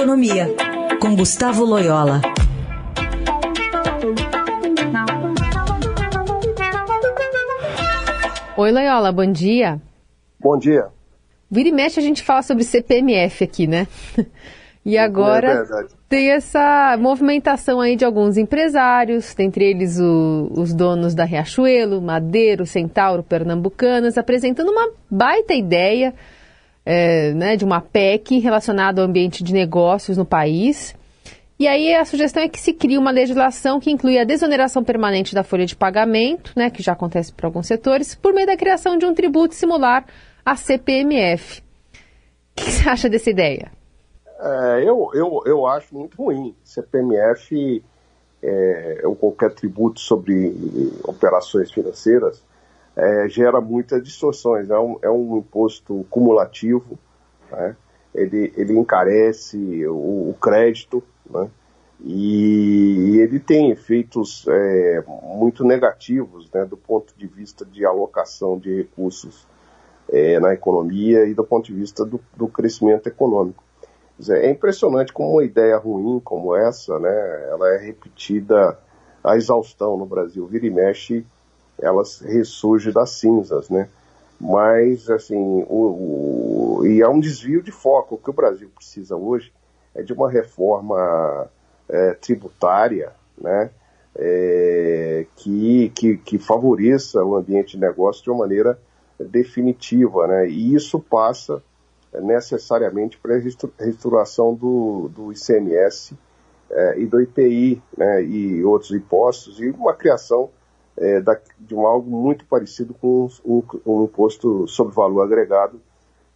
Economia, com Gustavo Loyola. Oi, Loyola, bom dia. Bom dia. Vira e mexe a gente fala sobre CPMF aqui, né? E agora é tem essa movimentação aí de alguns empresários, dentre eles o, os donos da Riachuelo, Madeiro, Centauro, Pernambucanas, apresentando uma baita ideia é, né, de uma PEC relacionada ao ambiente de negócios no país. E aí a sugestão é que se crie uma legislação que inclui a desoneração permanente da folha de pagamento, né, que já acontece para alguns setores, por meio da criação de um tributo similar à CPMF. O que você acha dessa ideia? É, eu, eu, eu acho muito ruim. CPMF é, ou qualquer tributo sobre operações financeiras é, gera muitas distorções. É um, é um imposto cumulativo, né? ele, ele encarece o, o crédito, né? e, e, ele tem efeitos é, muito negativos né, do ponto de vista de alocação de recursos é, na economia e do ponto de vista do, do crescimento econômico. É impressionante como uma ideia ruim como essa, né, ela é repetida a exaustão no Brasil. Vira e mexe, ela ressurge das cinzas, né? Mas, assim, o, o, e há um desvio de foco. O que o Brasil precisa hoje é de uma reforma é, tributária, né? É, que, que, que favoreça o ambiente de negócio de uma maneira definitiva, né? E isso passa necessariamente para a restauração do, do ICMS é, e do IPI né, e outros impostos e uma criação é, da, de um algo muito parecido com um imposto sobre valor agregado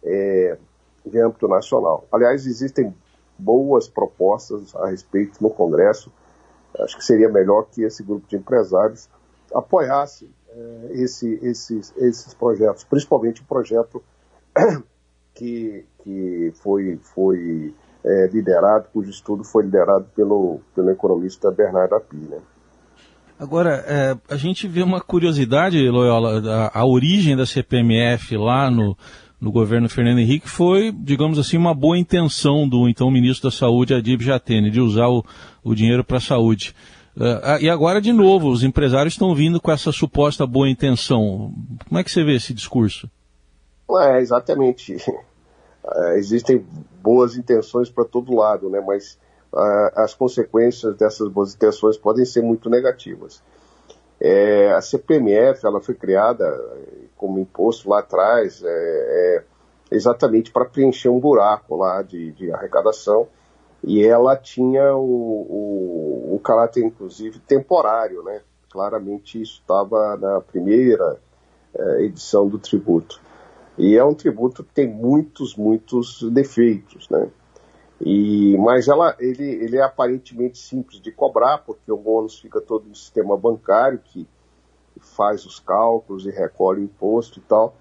é, de âmbito nacional. Aliás, existem boas propostas a respeito no Congresso. Acho que seria melhor que esse grupo de empresários apoiasse é, esse, esses, esses projetos, principalmente o projeto que, que foi, foi é, liderado, cujo estudo foi liderado pelo, pelo economista Bernardo Api. Né? Agora, é, a gente vê uma curiosidade, Loyola, a, a, origem da CPMF lá no, no governo Fernando Henrique foi, digamos assim, uma boa intenção do então ministro da Saúde, Adib Jatene, de usar o, o dinheiro para a saúde. Uh, e agora, de novo, os empresários estão vindo com essa suposta boa intenção. Como é que você vê esse discurso? É, exatamente. É, existem boas intenções para todo lado, né? mas as consequências dessas boas intenções podem ser muito negativas. É, a CPMF ela foi criada como imposto lá atrás é, é exatamente para preencher um buraco lá de, de, arrecadação e ela tinha o, o, o caráter inclusive temporário, né? Claramente isso estava na primeira é, edição do tributo. E é um tributo que tem muitos, muitos defeitos, né? E, mas ela, ele, ele é aparentemente simples de cobrar, porque o ônus fica todo no sistema bancário, que faz os cálculos e recolhe o imposto e tal.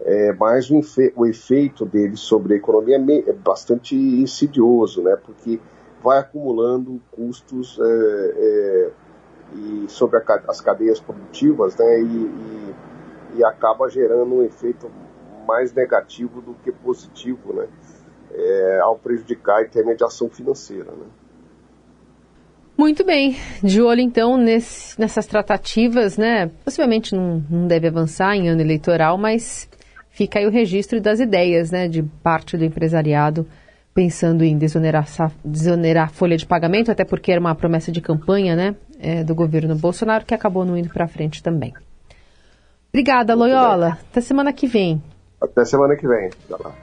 É, mas o, o, efeito dele sobre a economia é, é bastante insidioso, né? Porque vai acumulando custos é, é, sobre a, as cadeias produtivas, né? E, e, e acaba gerando um efeito mais negativo do que positivo, né? É, ao prejudicar a intermediação financeira, né? Muito bem, de olho então nesse, nessas tratativas, né? Possivelmente não, não deve avançar em ano eleitoral, mas fica aí o registro das ideias, né, de parte do empresariado pensando em desonerar, desonerar a folha de pagamento, até porque era uma promessa de campanha, né, é, do governo Bolsonaro que acabou não indo para frente também. Obrigada, Loyola. Até semana que vem. Até semana que vem. Até lá.